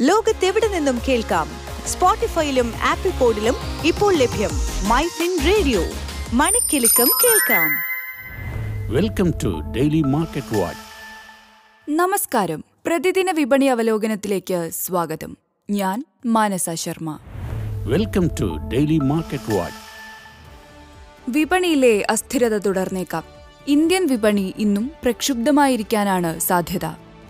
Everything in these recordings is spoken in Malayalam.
ലോകത്തെവിടെ നിന്നും കേൾക്കാം? സ്പോട്ടിഫൈയിലും ആപ്പിൾ പോഡിലും ഇപ്പോൾ ലഭ്യം മൈ ഫിൻ റേഡിയോ. മണിക്കെലക്കം കേൾക്കാം. Welcome to daily market watch. നമസ്കാരം. പ്രതിദിന വിപണി അവലോകനത്തിലേക്ക് സ്വാഗതം. ഞാൻ Manasa Sharma. Welcome to daily market watch. വിപണിയിലെ അസ്ഥിരത തുടർന്നേക്കാം. ഇന്ത്യൻ വിപണി ഇന്നും പ്രക്ഷുബ്ധമായിരിക്കാനാണ് സാധ്യത.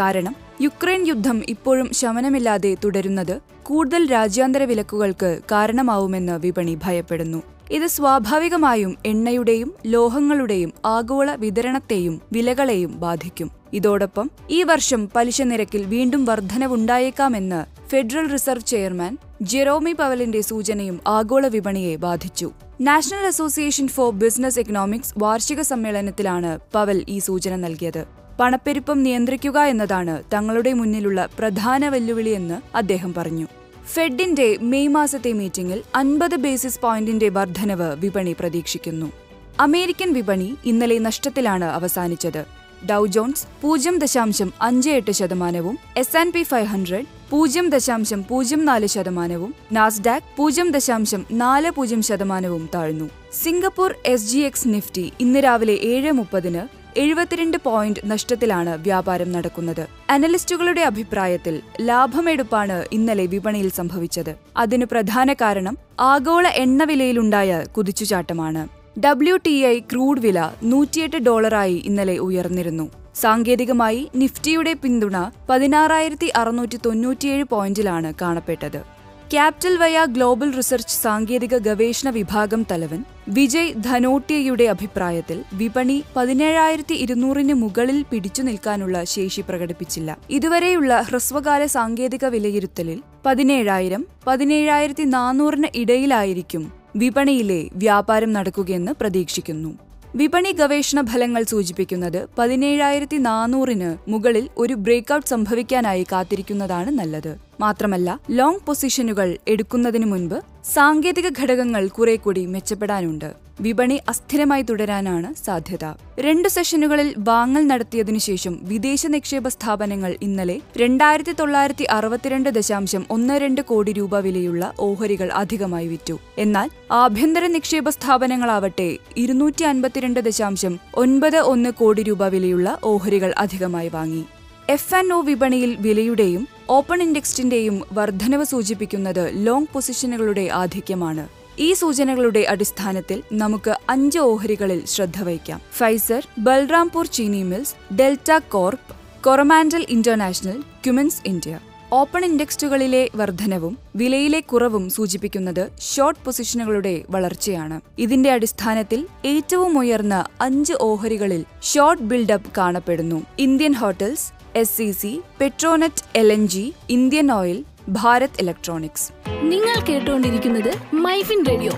കാരണം യുക്രൈൻ യുദ്ധം ഇപ്പോഴും ശമനമില്ലാതെ തുടരുന്നത് കൂടുതൽ രാജ്യാന്തര വിലക്കുകൾക്ക് കാരണമാവുമെന്ന് വിപണി ഭയപ്പെടുന്നു. ഇത് സ്വാഭാവികമായും എണ്ണയുടെയും ലോഹങ്ങളുടെയും ആഗോള വിതരണത്തെയും വിലകളെയും ബാധിക്കും. ഇതോടൊപ്പം ഈ വർഷം പലിശ നിരക്കിൽ വീണ്ടും വർധനവുണ്ടായേക്കാമെന്ന് ഫെഡറൽ റിസർവ് ചെയർമാൻ ജെറോമി പവലിന്റെ സൂചനയും ആഗോള വിപണിയെ ബാധിച്ചു. National Association for Business Economics വാർഷിക സമ്മേളനത്തിലാണ് പവൽ ഈ സൂചന നൽകിയത്. പണപ്പെരുപ്പം നിയന്ത്രിക്കുക എന്നതാണ് തങ്ങളുടെ മുന്നിലുള്ള പ്രധാന വെല്ലുവിളിയെന്ന് അദ്ദേഹം പറഞ്ഞു. ഫെഡിന്റെ മെയ് മാസത്തെ മീറ്റിംഗിൽ അൻപത് ബേസിസ് പോയിന്റിന്റെ വർധനവ് വിപണി പ്രതീക്ഷിക്കുന്നു. അമേരിക്കൻ വിപണി ഇന്നലെ നഷ്ടത്തിലാണ് അവസാനിച്ചത്. ഡൗ ജോൺസ് പൂജ്യം ദശാംശം അഞ്ച് എട്ട് ശതമാനവും S and P five hundred പൂജ്യം ദശാംശം പൂജ്യം നാല് ശതമാനവും നാസ്ഡാക് പൂജ്യം ദശാംശം നാല് പൂജ്യം ശതമാനവും താഴ്ന്നു. Singapore S G X Nifty ഇന്ന് രാവിലെ ഏഴ് മുപ്പതിന് എഴുപത്തിരണ്ട് പോയിന്റ് നഷ്ടത്തിലാണ് വ്യാപാരം നടക്കുന്നത്. അനലിസ്റ്റുകളുടെ അഭിപ്രായത്തിൽ ലാഭമെടുപ്പാണ് ഇന്നലെ വിപണിയിൽ സംഭവിച്ചത്. അതിനു പ്രധാന കാരണം ആഗോള എണ്ണവിലയിലുണ്ടായ കുതിച്ചുചാട്ടമാണ്. ഡബ്ല്യു ടി ഐ ക്രൂഡ് വില നൂറ്റിയെട്ട് ഡോളറായി ഇന്നലെ ഉയർന്നിരുന്നു. സാങ്കേതികമായി നിഫ്റ്റിയുടെ പിന്തുണ പതിനാറായിരത്തി അറുന്നൂറ്റി തൊണ്ണൂറ്റിയേഴ് പോയിന്റിലാണ് കാണപ്പെട്ടത്. ക്യാപിറ്റൽ വയ ഗ്ലോബൽ റിസർച്ച് സാങ്കേതിക ഗവേഷണ വിഭാഗം തലവൻ വിജയ് ധനോട്ടിയയുടെ അഭിപ്രായത്തിൽ വിപണി പതിനേഴായിരത്തി ഇരുന്നൂറിന് മുകളിൽ പിടിച്ചു നിൽക്കാനുള്ള ശേഷി പ്രകടിപ്പിച്ചില്ല. ഇതുവരെയുള്ള ഹ്രസ്വകാല സാങ്കേതിക വിലയിരുത്തലിൽ പതിനേഴായിരം പതിനേഴായിരത്തി നാനൂറിന് ഇടയിലായിരിക്കും വിപണിയിലെ വ്യാപാരം നടക്കുകയെന്ന് പ്രതീക്ഷിക്കുന്നു. വിപണി ഗവേഷണ ഫലങ്ങൾ സൂചിപ്പിക്കുന്നത് പതിനേഴായിരത്തി നാനൂറിന് മുകളിൽ ഒരു ബ്രേക്ക്ഔട്ട് സംഭവിക്കാനായി കാത്തിരിക്കുന്നതാണ് നല്ലത്. മാത്രമല്ല ലോങ് പൊസിഷനുകൾ എടുക്കുന്നതിനു മുൻപ് സാങ്കേതിക ഘടകങ്ങൾ കുറെ കൂടി മെച്ചപ്പെടാനുണ്ട്. വിപണി അസ്ഥിരമായി തുടരാനാണ് സാധ്യത. രണ്ട് സെഷനുകളിൽ വാങ്ങൽ നടത്തിയതിനു ശേഷം വിദേശ നിക്ഷേപ സ്ഥാപനങ്ങൾ ഇന്നലെ രണ്ടായിരത്തി തൊള്ളായിരത്തി അറുപത്തിരണ്ട് ദശാംശം ഒന്ന് രണ്ട് കോടി രൂപ വിലയുള്ള ഓഹരികൾ അധികമായി വിറ്റു. എന്നാൽ ആഭ്യന്തര നിക്ഷേപ സ്ഥാപനങ്ങളാവട്ടെ ഇരുന്നൂറ്റി അൻപത്തിരണ്ട് ദശാംശം ഒൻപത് ഒന്ന് കോടി രൂപ വിലയുള്ള ഓഹരികൾ അധികമായി വാങ്ങി. എഫ് ആൻഡ് ഒ വിപണിയിൽ വിലയുടെയും ഓപ്പൺ ഇൻഡെക്സിന്റെയും വർധനവ് സൂചിപ്പിക്കുന്നത് ലോങ് പൊസിഷനുകളുടെ ആധിക്യമാണ്. ഈ സൂചനകളുടെ അടിസ്ഥാനത്തിൽ നമുക്ക് അഞ്ച് ഓഹരികളിൽ ശ്രദ്ധ വയ്ക്കാം. Pfizer Balrampur Chini Mills Delta Corp Coromandel International Cummins India. Open ഇൻഡെക്സുകളിലെ വർധനവും വിലയിലെ കുറവും സൂചിപ്പിക്കുന്നത് ഷോർട്ട് പൊസിഷനുകളുടെ വളർച്ചയാണ്. ഇതിന്റെ അടിസ്ഥാനത്തിൽ ഏറ്റവും ഉയർന്ന അഞ്ച് ഓഹരികളിൽ ഷോർട്ട് ബിൽഡപ്പ് കാണപ്പെടുന്നു. Indian Hotels S C C Petronet L N G Indian Oil Bharat Electronics. നിങ്ങൾ കേട്ടുകൊണ്ടിരിക്കുന്നത് മൈഫിൻ റേഡിയോ.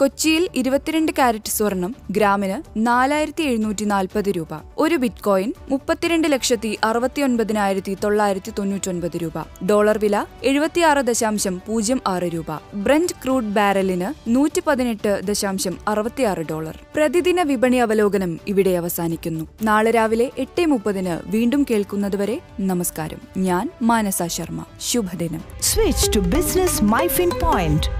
കൊച്ചിയിൽ ഇരുപത്തിരണ്ട് കാരറ്റ് സ്വർണം ഗ്രാമിന് നാലായിരത്തി എഴുന്നൂറ്റി നാൽപ്പത് രൂപ. ഒരു ബിറ്റ് കോയിൻ മുപ്പത്തിരണ്ട് ലക്ഷത്തി അറുപത്തി ഒൻപതിനായിരത്തി തൊള്ളായിരത്തി തൊണ്ണൂറ്റൊൻപത് രൂപ. ഡോളർ വില എഴുപത്തിയാറ് ദശാംശം പൂജ്യം ആറ് രൂപ. ബ്രന്റ് ക്രൂഡ് ബാരലിന് നൂറ്റി പതിനെട്ട് ദശാംശം അറുപത്തിയാറ് ഡോളർ. പ്രതിദിന വിപണി അവലോകനം ഇവിടെ അവസാനിക്കുന്നു. നാളെ രാവിലെ എട്ട് മുപ്പതിന് വീണ്ടും കേൾക്കുന്നതുവരെ നമസ്കാരം. ഞാൻ മാനസ ശർമ്മ. ശുഭദിനം. Switch to business MyFin Point.